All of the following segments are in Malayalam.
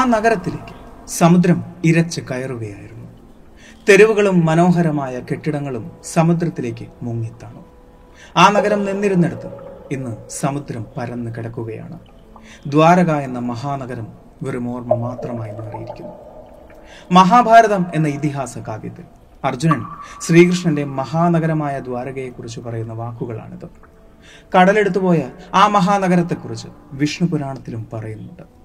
ആ നഗരത്തിലേക്ക് സമുദ്രം ഇരച്ച് കയറുകയായിരുന്നു. തെരുവുകളും മനോഹരമായ കെട്ടിടങ്ങളും സമുദ്രത്തിലേക്ക് മുങ്ങിത്താണു. ആ നഗരം നിന്നിരുന്നിടത്ത് ഇന്ന് സമുദ്രം പരന്ന് കിടക്കുകയാണ്. ദ്വാരക എന്ന മഹാനഗരം വെറും ഓർമ്മ മാത്രമായി മാറിയിരിക്കുന്നു. മഹാഭാരതം എന്ന ഇതിഹാസ കാവ്യത്തിൽ അർജുനൻ ശ്രീകൃഷ്ണന്റെ മഹാനഗരമായ ദ്വാരകയെക്കുറിച്ച് പറയുന്ന വാക്കുകളാണിത്. കടലെടുത്തുപോയ ആ മഹാനഗരത്തെക്കുറിച്ച് വിഷ്ണു പുരാണത്തിലും പറയുന്നുണ്ട്.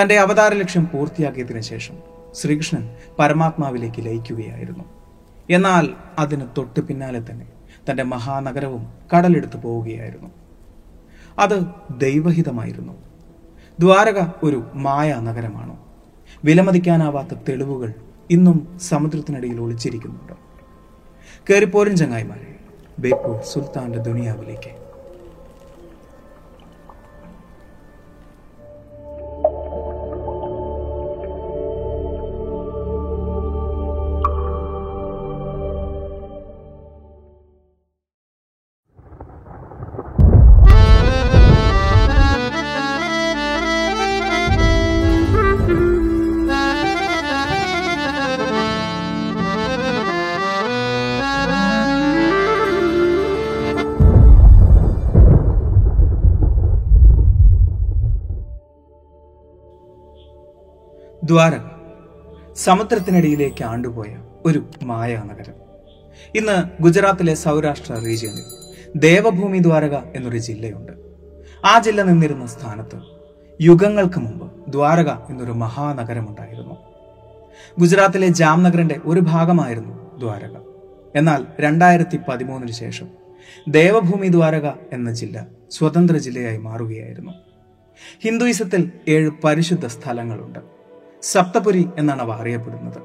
തന്റെ അവതാര ലക്ഷ്യം പൂർത്തിയാക്കിയതിനു ശേഷം ശ്രീകൃഷ്ണൻ പരമാത്മാവിലേക്ക് ലയിക്കുകയായിരുന്നു. എന്നാൽ അതിന് തൊട്ട് പിന്നാലെ തന്നെ തന്റെ മഹാനഗരവും കടലെടുത്തു പോവുകയായിരുന്നു. അത് ദൈവഹിതമായിരുന്നു. ദ്വാരക ഒരു മായ നഗരമാണ് വിലമതിക്കാനാവാത്ത തെളിവുകൾ ഇന്നും സമുദ്രത്തിനടിയിൽ ഒളിച്ചിരിക്കുന്നുണ്ട്. കയറിപ്പോരും ചങ്ങായിമാരെ ബേപ്പൂർ സുൽത്താന്റെ ദുനിയാവിലേക്ക്. ദ്വാരക സമുദ്രത്തിനടിയിലേക്ക് ആണ്ടുപോയ ഒരു മായാനഗരം ഇന്ന് ഗുജറാത്തിലെ സൗരാഷ്ട്ര റീജിയനിൽ ദേവഭൂമി ദ്വാരക എന്നൊരു ജില്ലയുണ്ട്. ആ ജില്ല നിന്നിരുന്ന സ്ഥാനത്ത് യുഗങ്ങൾക്ക് മുമ്പ് ദ്വാരക എന്നൊരു മഹാനഗരമുണ്ടായിരുന്നു. ഗുജറാത്തിലെ ജാംനഗറിന്റെ ഒരു ഭാഗമായിരുന്നു ദ്വാരക. എന്നാൽ രണ്ടായിരത്തി പതിമൂന്നിന് ശേഷം ദേവഭൂമി ദ്വാരക എന്ന ജില്ല സ്വതന്ത്ര ജില്ലയായി മാറുകയായിരുന്നു. ഹിന്ദുയിസത്തിൽ ഏഴ് പരിശുദ്ധ സ്ഥലങ്ങളുണ്ട്. സപ്തപുരി എന്നാണ് അവ അറിയപ്പെടുന്നത്.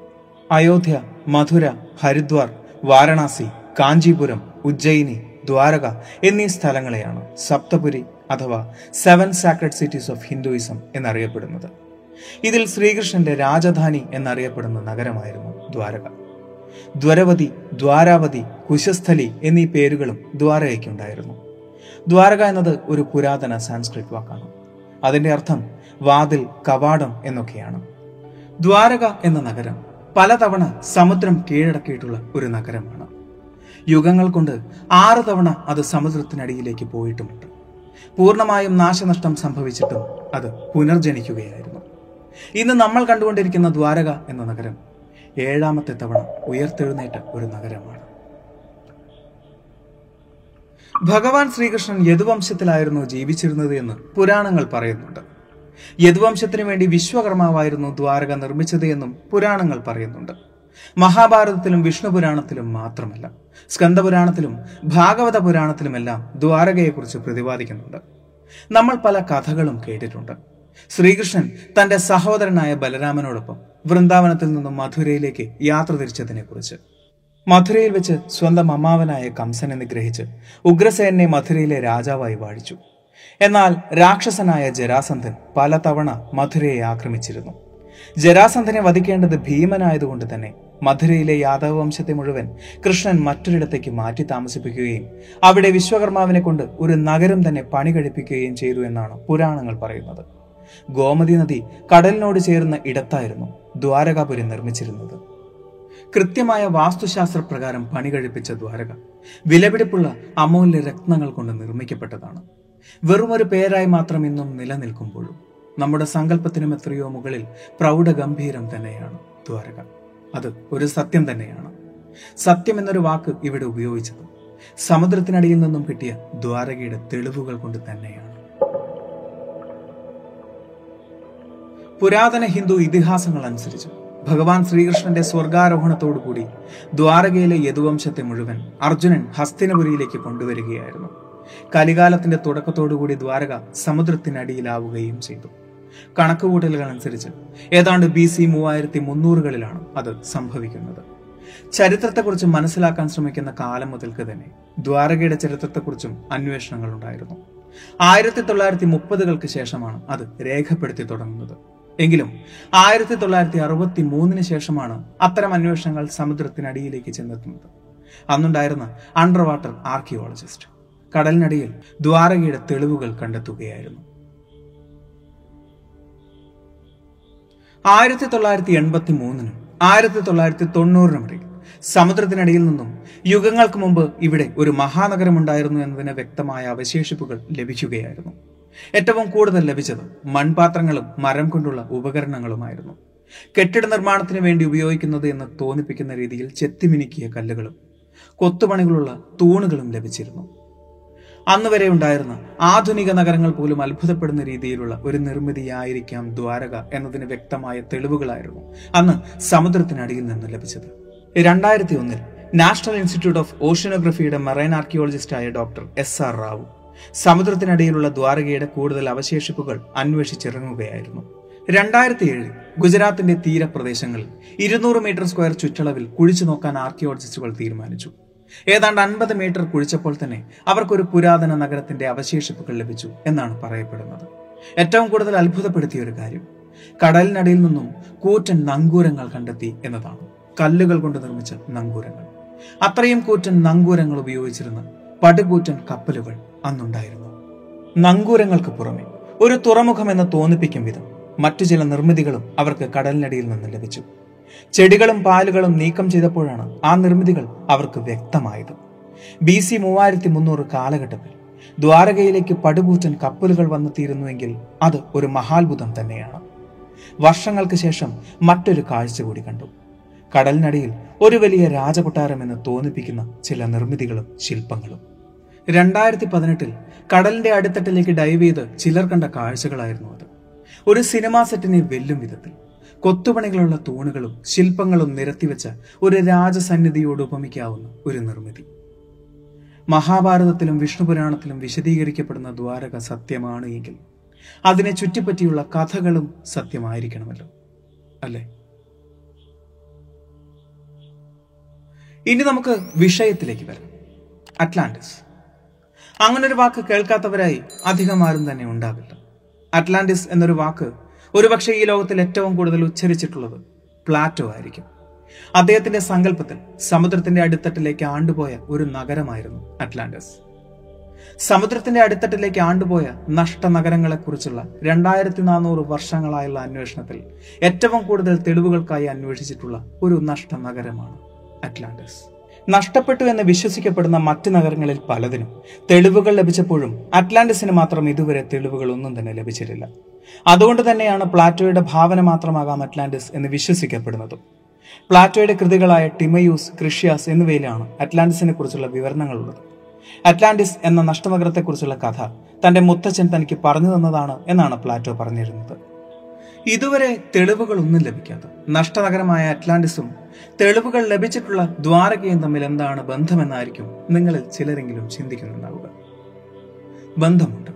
അയോധ്യ മധുര ഹരിദ്വാർ വാരണാസി കാഞ്ചീപുരം ഉജ്ജയിനി ദ്വാരക എന്നീ സ്ഥലങ്ങളെയാണ് സപ്തപുരി അഥവാ seven sacred cities of Hinduism എന്നറിയപ്പെടുന്നത്. ഇതിൽ ശ്രീകൃഷ്ണന്റെ രാജധാനി എന്നറിയപ്പെടുന്ന നഗരമായിരുന്നു ദ്വാരക. ദ്വരവതി ദ്വാരാവതി കുശസ്ഥലി എന്നീ പേരുകളും ദ്വാരകയ്ക്കുണ്ടായിരുന്നു. ദ്വാരക എന്നത് ഒരു പുരാതന സാൻസ്ക്രിറ്റ് വാക്കാണ്. അതിന്റെ അർത്ഥം വാതിൽ കവാടം എന്നൊക്കെയാണ്. ദ്വാരക എന്ന നഗരം പലതവണ സമുദ്രം കീഴടക്കിയിട്ടുള്ള ഒരു നഗരമാണ്. യുഗങ്ങൾ കൊണ്ട് ആറ് തവണ അത് സമുദ്രത്തിനടിയിലേക്ക് പോയിട്ടുമുണ്ട്. പൂർണമായും നാശനഷ്ടം സംഭവിച്ചിട്ടും അത് പുനർജനിക്കുകയായിരുന്നു. ഇന്ന് നമ്മൾ കണ്ടുകൊണ്ടിരിക്കുന്ന ദ്വാരക എന്ന നഗരം ഏഴാമത്തെ തവണ ഉയർത്തെഴുന്നേറ്റ ഒരു നഗരമാണ്. ഭഗവാൻ ശ്രീകൃഷ്ണൻ യദുവംശത്തിലായിരുന്നു ജീവിച്ചിരുന്നത് എന്ന് പുരാണങ്ങൾ പറയുന്നുണ്ട്. യദുവംശത്തിനു വേണ്ടി വിശ്വകർമാവായിരുന്നു ദ്വാരക നിർമ്മിച്ചത് എന്നും പുരാണങ്ങൾ പറയുന്നുണ്ട്. മഹാഭാരതത്തിലും വിഷ്ണു പുരാണത്തിലും മാത്രമല്ല സ്കന്ദപുരാണത്തിലും ഭാഗവത പുരാണത്തിലുമെല്ലാം ദ്വാരകയെക്കുറിച്ച് പ്രതിപാദിക്കുന്നുണ്ട്. നമ്മൾ പല കഥകളും കേട്ടിട്ടുണ്ട്. ശ്രീകൃഷ്ണൻ തന്റെ സഹോദരനായ ബലരാമനോടൊപ്പം വൃന്ദാവനത്തിൽ നിന്നും മധുരയിലേക്ക് യാത്ര തിരിച്ചതിനെ കുറിച്ച് മധുരയിൽ വെച്ച് സ്വന്തം അമ്മാവനായ കംസനെ നിഗ്രഹിച്ച് ഉഗ്രസേനെ മധുരയിലെ രാജാവായി വാഴിച്ചു. എന്നാൽ രാക്ഷസനായ ജരാസന്ധൻ പലതവണ മധുരയെ ആക്രമിച്ചിരുന്നു. ജരാസന്ധനെ വധിക്കേണ്ടത് ഭീമനായതുകൊണ്ട് തന്നെ മധുരയിലെ യാദവ വംശത്തെ മുഴുവൻ കൃഷ്ണൻ മറ്റൊരിടത്തേക്ക് മാറ്റി താമസിപ്പിക്കുകയും അവിടെ വിശ്വകർമാവിനെ കൊണ്ട് ഒരു നഗരം തന്നെ പണി കഴിപ്പിക്കുകയും ചെയ്തു എന്നാണ് പുരാണങ്ങൾ പറയുന്നത്. ഗോമതി നദി കടലിനോട് ചേർന്ന ഇടത്തായിരുന്നു ദ്വാരകാപുരി നിർമ്മിച്ചിരുന്നത്. കൃത്യമായ വാസ്തുശാസ്ത്ര പ്രകാരം പണി കഴിപ്പിച്ച ദ്വാരക വിലപിടിപ്പുള്ള അമൂല്യ രത്നങ്ങൾ കൊണ്ട് നിർമ്മിക്കപ്പെട്ടതാണ്. വെറുമൊരു പേരായി മാത്രം ഇന്നും നിലനിൽക്കുമ്പോഴും നമ്മുടെ സങ്കല്പത്തിനും എത്രയോ മുകളിൽ പ്രൗഢഗംഭീരം തന്നെയാണ് ദ്വാരക. അത് ഒരു സത്യം തന്നെയാണ്. സത്യം എന്നൊരു വാക്ക് ഇവിടെ ഉപയോഗിച്ചത് സമുദ്രത്തിനടിയിൽ നിന്നും കിട്ടിയ ദ്വാരകയുടെ തെളിവുകൾ കൊണ്ട് തന്നെയാണ്. പുരാതന ഹിന്ദു ഇതിഹാസങ്ങൾ അനുസരിച്ച് ഭഗവാൻ ശ്രീകൃഷ്ണന്റെ സ്വർഗാരോഹണത്തോടുകൂടി ദ്വാരകയിലെ യദുവംശത്തെ മുഴുവൻ അർജുനൻ ഹസ്തിനപുരിയിലേക്ക് കൊണ്ടുവരികയായിരുന്നു. കലികാലത്തിന്റെ തുടക്കത്തോടുകൂടി ദ്വാരക സമുദ്രത്തിനടിയിലാവുകയും ചെയ്തു. കണക്കുകൂട്ടലുകൾ അനുസരിച്ച് ഏതാണ്ട് ബി സി മൂവായിരത്തി മുന്നൂറുകളിലാണ് അത് സംഭവിക്കുന്നത്. ചരിത്രത്തെക്കുറിച്ച് മനസ്സിലാക്കാൻ ശ്രമിക്കുന്ന കാലം മുതൽക്ക് തന്നെ ദ്വാരകയുടെ ചരിത്രത്തെക്കുറിച്ചും അന്വേഷണങ്ങൾ ഉണ്ടായിരുന്നു ആയിരത്തി തൊള്ളായിരത്തി മുപ്പതുകൾക്ക് ശേഷമാണ് അത് രേഖപ്പെടുത്തി തുടങ്ങുന്നത്. എങ്കിലും ആയിരത്തി തൊള്ളായിരത്തി അറുപത്തി മൂന്നിന് ശേഷമാണ് അത്തരം അന്വേഷണങ്ങൾ സമുദ്രത്തിനടിയിലേക്ക് ചെന്നെത്തുന്നത്. അന്നുണ്ടായിരുന്ന അണ്ടർ വാട്ടർ ആർക്കിയോളജിസ്റ്റ്. കടലിനടിയിൽ ദ്വാരകയുടെ തെളിവുകൾ കണ്ടെത്തുകയായിരുന്നു. ആയിരത്തി തൊള്ളായിരത്തി എൺപത്തി മൂന്നിനും ആയിരത്തി തൊള്ളായിരത്തി തൊണ്ണൂറിനും ഇടയിൽ സമുദ്രത്തിനടിയിൽ നിന്നും യുഗങ്ങൾക്ക് മുമ്പ് ഇവിടെ ഒരു മഹാനഗരം ഉണ്ടായിരുന്നു എന്നതിന് വ്യക്തമായ അവശേഷിപ്പുകൾ ലഭിക്കുകയായിരുന്നു. ഏറ്റവും കൂടുതൽ ലഭിച്ചത് മൺപാത്രങ്ങളും മരം കൊണ്ടുള്ള ഉപകരണങ്ങളുമായിരുന്നു. കെട്ടിട നിർമ്മാണത്തിന് വേണ്ടി ഉപയോഗിക്കുന്നത് എന്ന് തോന്നിപ്പിക്കുന്ന രീതിയിൽ ചെത്തിമിനുക്കിയ കല്ലുകളും കൊത്തുപണികളുള്ള തൂണുകളും ലഭിച്ചിരുന്നു. അന്ന് വരെ ഉണ്ടായിരുന്ന ആധുനിക നഗരങ്ങൾ പോലും അത്ഭുതപ്പെടുന്ന രീതിയിലുള്ള ഒരു നിർമ്മിതിയായിരിക്കാം ദ്വാരക എന്നതിന് വ്യക്തമായ തെളിവുകളായിരുന്നു അന്ന് സമുദ്രത്തിനടിയിൽ നിന്ന് ലഭിച്ചത്. രണ്ടായിരത്തി ഒന്നിൽ നാഷണൽ ഇൻസ്റ്റിറ്റ്യൂട്ട് ഓഫ് ഓഷ്യനോഗ്രഫിയുടെ മറൈൻ ആർക്കിയോളജിസ്റ്റായ ഡോക്ടർ എസ് ആർ റാവു സമുദ്രത്തിനടിയിലുള്ള ദ്വാരകയുടെ കൂടുതൽ അവശേഷിപ്പുകൾ അന്വേഷിച്ചിറങ്ങുകയായിരുന്നു. രണ്ടായിരത്തി ഏഴിൽ ഗുജറാത്തിന്റെ തീരപ്രദേശങ്ങളിൽ ഇരുന്നൂറ് മീറ്റർ സ്ക്വയർ ചുറ്റളവിൽ കുഴിച്ചു നോക്കാൻ ആർക്കിയോളജിസ്റ്റുകൾ തീരുമാനിച്ചു. ഏതാണ്ട് അൻപത് മീറ്റർ കുഴിച്ചപ്പോൾ തന്നെ അവർക്കൊരു പുരാതന നഗരത്തിന്റെ അവശേഷിപ്പുകൾ ലഭിച്ചു എന്നാണ് പറയപ്പെടുന്നത്. ഏറ്റവും കൂടുതൽ അത്ഭുതപ്പെടുത്തിയ ഒരു കാര്യം കടലിനടിയിൽ നിന്നും കൂറ്റൻ നങ്കൂരങ്ങൾ കണ്ടെത്തി എന്നതാണ്. കല്ലുകൾ കൊണ്ട് നിർമ്മിച്ച നങ്കൂരങ്ങൾ. അത്രയും കൂറ്റൻ നങ്കൂരങ്ങൾ ഉപയോഗിച്ചിരുന്ന പടുകൂറ്റൻ കപ്പലുകൾ അന്നുണ്ടായിരുന്നു. നങ്കൂരങ്ങൾക്ക് പുറമെ ഒരു തുറമുഖം എന്ന് തോന്നിപ്പിക്കും വിധം മറ്റു ചില നിർമ്മിതികളും അവർക്ക് കടലിനടിയിൽ നിന്ന് ലഭിച്ചു. ചെടികളും പാലുകളും നീക്കം ചെയ്തപ്പോഴാണ് ആ നിർമ്മിതികൾ അവർക്ക് വ്യക്തമായത്. ബി സി മൂവായിരത്തി മുന്നൂറ് കാലഘട്ടത്തിൽ ദ്വാരകയിലേക്ക് പടുകൂറ്റൻ കപ്പലുകൾ വന്നെത്തിയിരുന്നുവെങ്കിൽ അത് ഒരു മഹാത്ഭുതം തന്നെയാണ്. വർഷങ്ങൾക്ക് ശേഷം മറ്റൊരു കാഴ്ച കൂടി കണ്ടു. കടലിനടിയിൽ ഒരു വലിയ രാജകൊട്ടാരം എന്ന് തോന്നിപ്പിക്കുന്ന ചില നിർമ്മിതികളും ശില്പങ്ങളും. രണ്ടായിരത്തി പതിനെട്ടിൽ കടലിന്റെ അടിത്തട്ടിലേക്ക് ഡൈവ് ചെയ്ത് ചിലർ കണ്ട കാഴ്ചകളായിരുന്നു അത്. ഒരു സിനിമാ സെറ്റിനെ വെല്ലും വിധത്തിൽ. കൊത്തുപണികളുള്ള തൂണുകളും ശില്പങ്ങളും നിരത്തിവെച്ച ഒരു രാജസന്നിധിയോട് ഉപമിക്കാവുന്ന ഒരു നിർമ്മിതി. മഹാഭാരതത്തിലും വിഷ്ണുപുരാണത്തിലും വിശദീകരിക്കപ്പെടുന്ന ദ്വാരക സത്യമാണ് എങ്കിൽ അതിനെ ചുറ്റിപ്പറ്റിയുള്ള കഥകളും സത്യമായിരിക്കണമല്ലോ. അല്ലേ? ഇനി നമുക്ക് വിഷയത്തിലേക്ക് വരാം. അറ്റ്ലാന്റിസ്. അങ്ങനൊരു വാക്ക് കേൾക്കാത്തവരായി അധികം ആരും തന്നെ ഉണ്ടാവില്ല. അറ്റ്ലാന്റിസ് എന്നൊരു വാക്ക് ഒരുപക്ഷെ ഈ ലോകത്തിൽ ഏറ്റവും കൂടുതൽ ഉച്ചരിച്ചിട്ടുള്ളത് പ്ലാറ്റോ ആയിരിക്കും. അദ്ദേഹത്തിന്റെ സങ്കല്പത്തിൽ സമുദ്രത്തിന്റെ അടിത്തട്ടിലേക്ക് ആണ്ടുപോയ ഒരു നഗരമായിരുന്നു അറ്റ്ലാന്റസ്. സമുദ്രത്തിന്റെ അടിത്തട്ടിലേക്ക് ആണ്ടുപോയ നഷ്ട നഗരങ്ങളെക്കുറിച്ചുള്ള രണ്ടായിരത്തി നാനൂറ് വർഷങ്ങളായുള്ള അന്വേഷണത്തിൽ ഏറ്റവും കൂടുതൽ തെളിവുകൾക്കായി അന്വേഷിച്ചിട്ടുള്ള ഒരു നഷ്ട നഗരമാണ് അറ്റ്ലാന്റസ്. നഷ്ടപ്പെട്ടു എന്ന് വിശ്വസിക്കപ്പെടുന്ന മറ്റ് നഗരങ്ങളിൽ പലതിനും തെളിവുകൾ ലഭിച്ചപ്പോഴും അറ്റ്ലാന്റിസിന് മാത്രം ഇതുവരെ തെളിവുകൾ ഒന്നും തന്നെ ലഭിച്ചിട്ടില്ല. അതുകൊണ്ട് തന്നെയാണ് പ്ലാറ്റോയുടെ ഭാവന മാത്രമാകാം അറ്റ്ലാന്റിസ് എന്ന് വിശ്വസിക്കപ്പെടുന്നത്. പ്ലാറ്റോയുടെ കൃതികളായ ടിമയൂസ് ക്രിഷ്യാസ് എന്നിവയിലാണ് അറ്റ്ലാന്റിസിനെ കുറിച്ചുള്ള വിവരണങ്ങളുള്ളത്. അറ്റ്ലാന്റിസ് എന്ന നഷ്ടനഗരത്തെക്കുറിച്ചുള്ള കഥ തന്റെ മുത്തച്ഛൻ തനിക്ക് പറഞ്ഞു തന്നതാണ് എന്നാണ് പ്ലാറ്റോ പറഞ്ഞിരുന്നത്. ഇതുവരെ തെളിവുകളൊന്നും ലഭിക്കാത്ത നഷ്ടനഗരമായ അറ്റ്ലാന്റിസും തെളിവുകൾ ലഭിച്ചിട്ടുള്ള ദ്വാരകയും തമ്മിൽ എന്താണ് ബന്ധമെന്നായിരിക്കും നിങ്ങളിൽ ചിലരെങ്കിലും ചിന്തിക്കുന്നുണ്ടാവുക. ബന്ധമുണ്ട്.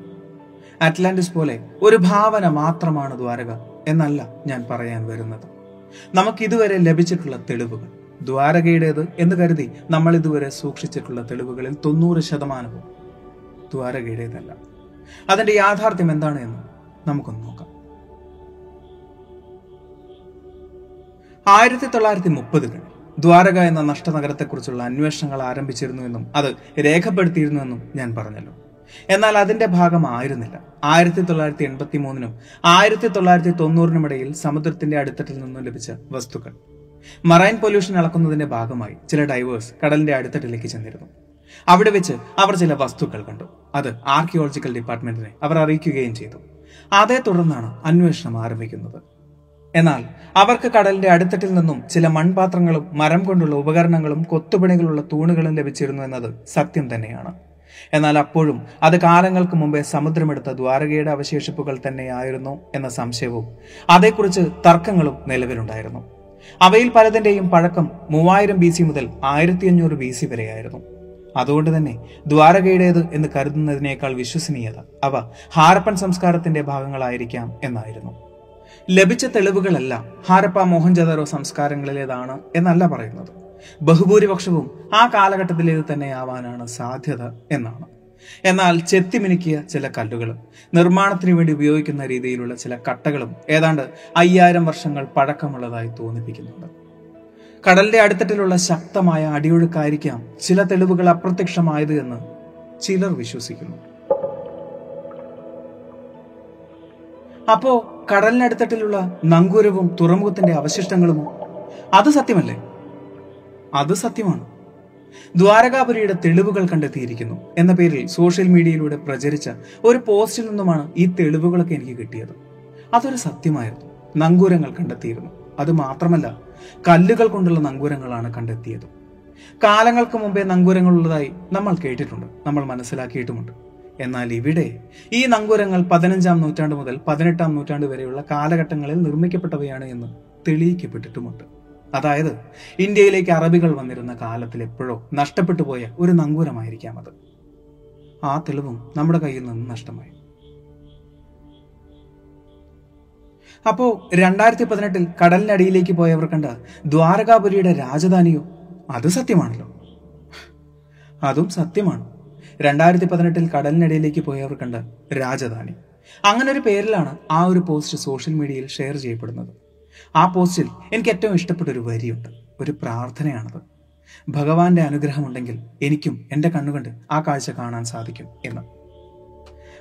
അറ്റ്ലാന്റിസ് പോലെ ഒരു ഭാവന മാത്രമാണ് ദ്വാരക എന്നല്ല ഞാൻ പറയാൻ വരുന്നത്. നമുക്ക് ഇതുവരെ ലഭിച്ചിട്ടുള്ള തെളിവുകൾ ദ്വാരകയുടേത് എന്ന് കരുതി നമ്മൾ ഇതുവരെ സൂക്ഷിച്ചിട്ടുള്ള തെളിവുകളിൽ തൊണ്ണൂറ് ശതമാനവും ദ്വാരകയുടേതല്ല. അതിന്റെ യാഥാർത്ഥ്യം എന്താണ് എന്ന് നമുക്കൊന്ന് നോക്കാം. ആയിരത്തി തൊള്ളായിരത്തി മുപ്പതുകളിൽ ദ്വാരക എന്ന നഷ്ടനഗരത്തെക്കുറിച്ചുള്ള അന്വേഷണങ്ങൾ ആരംഭിച്ചിരുന്നുവെന്നും അത് രേഖപ്പെടുത്തിയിരുന്നുവെന്നും ഞാൻ പറഞ്ഞല്ലോ. എന്നാൽ അതിന്റെ ഭാഗമായിരുന്നില്ല ആയിരത്തി തൊള്ളായിരത്തി എൺപത്തി മൂന്നിനും ആയിരത്തി തൊള്ളായിരത്തി തൊണ്ണൂറിനും ഇടയിൽ സമുദ്രത്തിന്റെ അടിത്തട്ടിൽ നിന്നും ലഭിച്ച വസ്തുക്കൾ. മറൈൻ പൊല്യൂഷൻ അളക്കുന്നതിന്റെ ഭാഗമായി ചില ഡൈവേഴ്സ് കടലിന്റെ അടിത്തട്ടിലേക്ക് ചെന്നിരുന്നു. അവിടെ വെച്ച് അവർ ചില വസ്തുക്കൾ കണ്ടു. അത് ആർക്കിയോളജിക്കൽ ഡിപ്പാർട്ട്മെന്റിനെ അവർ അറിയിക്കുകയും ചെയ്തു. അതേ തുടർന്നാണ് അന്വേഷണം ആരംഭിക്കുന്നത്. എന്നാൽ അവർക്ക് കടലിന്റെ അടിത്തട്ടിൽ നിന്നും ചില മൺപാത്രങ്ങളും മരം കൊണ്ടുള്ള ഉപകരണങ്ങളും കൊത്തുപണികളുള്ള തൂണുകളും ലഭിച്ചിരുന്നു എന്നത് സത്യം തന്നെയാണ്. എന്നാൽ അപ്പോഴും അത് കാലങ്ങൾക്ക് മുമ്പേ സമുദ്രമെടുത്ത ദ്വാരകയുടെ അവശേഷിപ്പുകൾ തന്നെയായിരുന്നു എന്ന സംശയവും അതേക്കുറിച്ച് തർക്കങ്ങളും നിലവിലുണ്ടായിരുന്നു. അവയിൽ പലതിന്റെയും പഴക്കം മൂവായിരം ബി സി മുതൽ ആയിരത്തി അഞ്ഞൂറ് ബി സി വരെയായിരുന്നു. അതുകൊണ്ട് തന്നെ ദ്വാരകയുടേത് എന്ന് കരുതുന്നതിനേക്കാൾ വിശ്വസനീയത അവ ഹാരപ്പൻ സംസ്കാരത്തിന്റെ ഭാഗങ്ങളായിരിക്കാം എന്നായിരുന്നു. ലഭിച്ച തെളിവുകളല്ല ഹാരപ്പ മോഹൻജദാരോ സംസ്കാരങ്ങളിലേതാണ് എന്നല്ല പറയുന്നത്. ബഹുഭൂരിപക്ഷവും ആ കാലഘട്ടത്തിലേത് തന്നെയാവാനാണ് സാധ്യത എന്നാണ്. എന്നാൽ ചെത്തിമിനുക്കിയ ചില കല്ലുകളും നിർമ്മാണത്തിന് വേണ്ടി ഉപയോഗിക്കുന്ന രീതിയിലുള്ള ചില കട്ടകളും ഏതാണ്ട് അയ്യായിരം വർഷങ്ങൾ പഴക്കമുള്ളതായി തോന്നിപ്പിക്കുന്നുണ്ട്. കടലിന്റെ അടിത്തട്ടിലുള്ള ശക്തമായ അടിയൊഴുക്കായിരിക്കാം ചില തെളിവുകൾ അപ്രത്യക്ഷമായത് എന്ന് ചിലർ വിശ്വസിക്കുന്നു. അപ്പോ കടലിനടുത്തട്ടിലുള്ള നങ്കൂരവും തുറമുഖത്തിന്റെ അവശിഷ്ടങ്ങളും അത് സത്യമല്ലേ? അത് സത്യമാണ്. ദ്വാരകാപുരിയുടെ തെളിവുകൾ കണ്ടെത്തിയിരിക്കുന്നു എന്ന പേരിൽ സോഷ്യൽ മീഡിയയിലൂടെ പ്രചരിച്ച ഒരു പോസ്റ്റിൽ നിന്നുമാണ് ഈ തെളിവുകളൊക്കെ എനിക്ക് കിട്ടിയത്. അതൊരു സത്യമായിരുന്നു. നങ്കൂരങ്ങൾ കണ്ടെത്തിയിരുന്നു. അത് മാത്രമല്ല കല്ലുകൾ കൊണ്ടുള്ള നങ്കൂരങ്ങളാണ് കണ്ടെത്തിയത്. കാലങ്ങൾക്ക് മുമ്പേ നങ്കൂരങ്ങൾ ഉള്ളതായി നമ്മൾ കേട്ടിട്ടുണ്ട് നമ്മൾ മനസ്സിലാക്കിയിട്ടുമുണ്ട്. എന്നാൽ ഇവിടെ ഈ നങ്കൂരങ്ങൾ പതിനഞ്ചാം നൂറ്റാണ്ട് മുതൽ പതിനെട്ടാം നൂറ്റാണ്ട് വരെയുള്ള കാലഘട്ടങ്ങളിൽ നിർമ്മിക്കപ്പെട്ടവയാണ് എന്ന് തെളിയിക്കപ്പെട്ടിട്ടുമുണ്ട്. അതായത് ഇന്ത്യയിലേക്ക് അറബികൾ വന്നിരുന്ന കാലത്തിൽ എപ്പോഴോ നഷ്ടപ്പെട്ടു പോയ ഒരു നങ്കൂരമായിരിക്കാം അത്. ആ തെളിവും നമ്മുടെ കയ്യിൽ നിന്ന് നഷ്ടമായി. അപ്പോ രണ്ടായിരത്തി പതിനെട്ടിൽ കടലിനടിയിലേക്ക് പോയവർ കണ്ട ദ്വാരകാപുരിയുടെ രാജധാനിയോ? അത് സത്യമാണല്ലോ. അതും സത്യമാണ്. രണ്ടായിരത്തി പതിനെട്ടിൽ കടലിനടിയിലേക്ക് പോയവർ കണ്ട രാജധാനി. അങ്ങനെ ഒരു പേരിലാണ് ആ ഒരു പോസ്റ്റ് സോഷ്യൽ മീഡിയയിൽ ഷെയർ ചെയ്യപ്പെടുന്നത്. ആ പോസ്റ്റിൽ എനിക്ക് ഏറ്റവും ഇഷ്ടപ്പെട്ട ഒരു വരിയുണ്ട്. ഒരു പ്രാർത്ഥനയാണത്. ഭഗവാന്റെ അനുഗ്രഹമുണ്ടെങ്കിൽ എനിക്കും എന്റെ കണ്ണുകൊണ്ട് ആ കാഴ്ച കാണാൻ സാധിക്കും എന്ന്.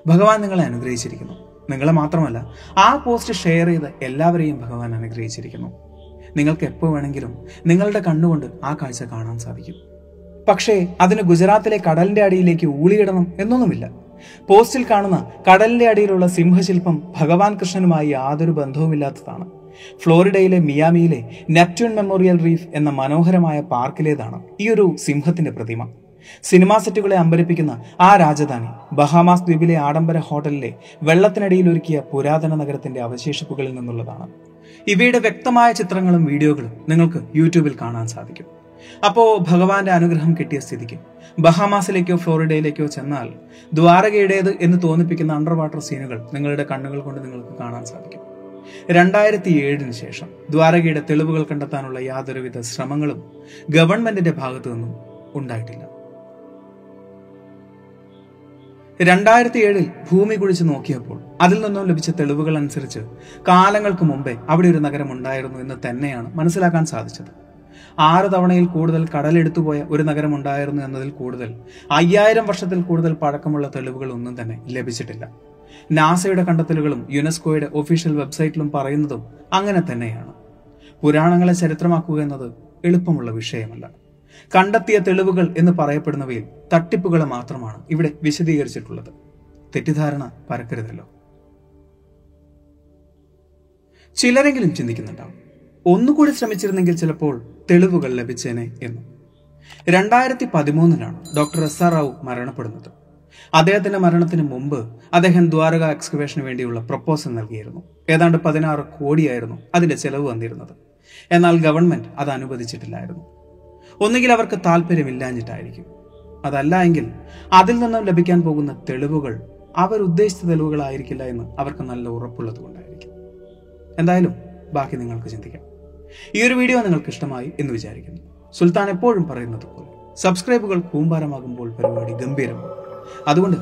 ഭഗവാൻ നിങ്ങളെ അനുഗ്രഹിച്ചിരിക്കുന്നു. നിങ്ങളെ മാത്രമല്ല ആ പോസ്റ്റ് ഷെയർ ചെയ്ത് എല്ലാവരെയും ഭഗവാൻ അനുഗ്രഹിച്ചിരിക്കുന്നു. നിങ്ങൾക്ക് എപ്പോൾ വേണമെങ്കിലും നിങ്ങളുടെ കണ്ണുകൊണ്ട് ആ കാഴ്ച കാണാൻ സാധിക്കും. പക്ഷേ അതിന് ഗുജറാത്തിലെ കടലിന്റെ അടിയിലേക്ക് ഊളിയിടണം എന്നൊന്നുമില്ല. പോസ്റ്റിൽ കാണുന്ന കടലിന്റെ അടിയിലുള്ള സിംഹശില്പം ഭഗവാൻ കൃഷ്ണനുമായി യാതൊരു ബന്ധവുമില്ലാത്തതാണ്. ഫ്ലോറിഡയിലെ മിയാമിയിലെ നെപ്റ്റ്യൂൺ മെമ്മോറിയൽ റീഫ് എന്ന മനോഹരമായ പാർക്കിലേതാണ് ഈ ഒരു സിംഹത്തിന്റെ പ്രതിമ. സിനിമാ സെറ്റുകളെ അമ്പരിപ്പിക്കുന്ന ആ രാജധാനി ബഹാമാസ് ദ്വീപിലെ ആഡംബര ഹോട്ടലിലെ വെള്ളത്തിനടിയിൽ ഒരുക്കിയ പുരാതന നഗരത്തിന്റെ അവശേഷിപ്പുകളിൽ നിന്നുള്ളതാണ്. ഇവയുടെ വ്യക്തമായ ചിത്രങ്ങളും വീഡിയോകളും നിങ്ങൾക്ക് യൂട്യൂബിൽ കാണാൻ സാധിക്കും. അപ്പോ ഭഗവാന്റെ അനുഗ്രഹം കിട്ടിയ സ്ഥിതിക്ക്. ബഹാമാസിലേക്കോ ഫ്ലോറിഡയിലേക്കോ ചെന്നാൽ ദ്വാരകയുടേത് എന്ന് തോന്നിപ്പിക്കുന്ന അണ്ടർ വാട്ടർ സീനുകൾ നിങ്ങളുടെ കണ്ണുകൾ കൊണ്ട് നിങ്ങൾക്ക് കാണാൻ സാധിക്കും. രണ്ടായിരത്തി ഏഴിന് ശേഷം ദ്വാരകയുടെ തെളിവുകൾ കണ്ടെത്താനുള്ള യാതൊരുവിധ ശ്രമങ്ങളും ഗവൺമെന്റിന്റെ ഭാഗത്തു നിന്നും ഉണ്ടായിട്ടില്ല. രണ്ടായിരത്തി ഏഴിൽ ഭൂമി കുഴിച്ച് നോക്കിയപ്പോൾ അതിൽ നിന്നും ലഭിച്ച തെളിവുകൾ അനുസരിച്ച് കാലങ്ങൾക്ക് മുമ്പേ അവിടെ ഒരു നഗരം ഉണ്ടായിരുന്നു എന്ന് തന്നെയാണ് മനസ്സിലാക്കാൻ സാധിച്ചത്. ആറ് തവണയിൽ കൂടുതൽ കടലെടുത്തുപോയ ഒരു നഗരം ഉണ്ടായിരുന്നു എന്നതിൽ കൂടുതൽ അയ്യായിരം വർഷത്തിൽ കൂടുതൽ പഴക്കമുള്ള തെളിവുകൾ ഒന്നും തന്നെ ലഭിച്ചിട്ടില്ല. നാസയുടെ കണ്ടെത്തലുകളും യുനെസ്കോയുടെ ഒഫീഷ്യൽ വെബ്സൈറ്റിലും പറയുന്നതും അങ്ങനെ തന്നെയാണ്. പുരാണങ്ങളെ ചരിത്രമാക്കുക എന്നത് എളുപ്പമുള്ള വിഷയമല്ല. കണ്ടെത്തിയ തെളിവുകൾ എന്ന് പറയപ്പെടുന്നവയിൽ തട്ടിപ്പുകൾ മാത്രമാണ് ഇവിടെ വിശദീകരിച്ചിട്ടുള്ളത്. തെറ്റിദ്ധാരണ പരക്കരുതല്ലോ. ചിലരെങ്കിലും ചിന്തിക്കുന്നുണ്ടാവും. ഒന്നുകൂടി ശ്രമിച്ചിരുന്നെങ്കിൽ ചിലപ്പോൾ തെളിവുകൾ ലഭിച്ചേനെ എന്ന്. രണ്ടായിരത്തി പതിമൂന്നിലാണ് ഡോക്ടർ എസ് ആർ റാവു മരണപ്പെടുന്നത്. അദ്ദേഹത്തിന്റെ മരണത്തിന് മുമ്പ് അദ്ദേഹം ദ്വാരക എക്സ്കവേഷന് വേണ്ടിയുള്ള പ്രപ്പോസൽ നൽകിയിരുന്നു. ഏതാണ്ട് പതിനാറ് കോടിയായിരുന്നു അതിന്റെ ചെലവ് വന്നിരുന്നത്. എന്നാൽ ഗവൺമെന്റ് അത് അനുവദിച്ചിട്ടില്ലായിരുന്നു. ഒന്നുകിൽ അവർക്ക് താല്പര്യമില്ലാഞ്ഞിട്ടായിരിക്കും. അതല്ല എങ്കിൽ അതിൽ നിന്നും ലഭിക്കാൻ പോകുന്ന തെളിവുകൾ അവർ ഉദ്ദേശിച്ച തെളിവുകളായിരിക്കില്ല എന്ന് അവർക്ക് നല്ല ഉറപ്പുള്ളത് കൊണ്ടായിരിക്കും. എന്തായാലും ബാക്കി നിങ്ങൾക്ക് ചിന്തിക്കാം. ഈ ഒരു വീഡിയോ നിങ്ങൾക്ക് ഇഷ്ടമായി എന്ന് വിചാരിക്കുന്നു. സുൽത്താൻ എപ്പോഴും പറയുന്നത് പോലെ സബ്സ്ക്രൈബുകൾ കൂമ്പാരമാകുമ്പോൾ പരിപാടി ഗംഭീരമാകും. അതുകൊണ്ട്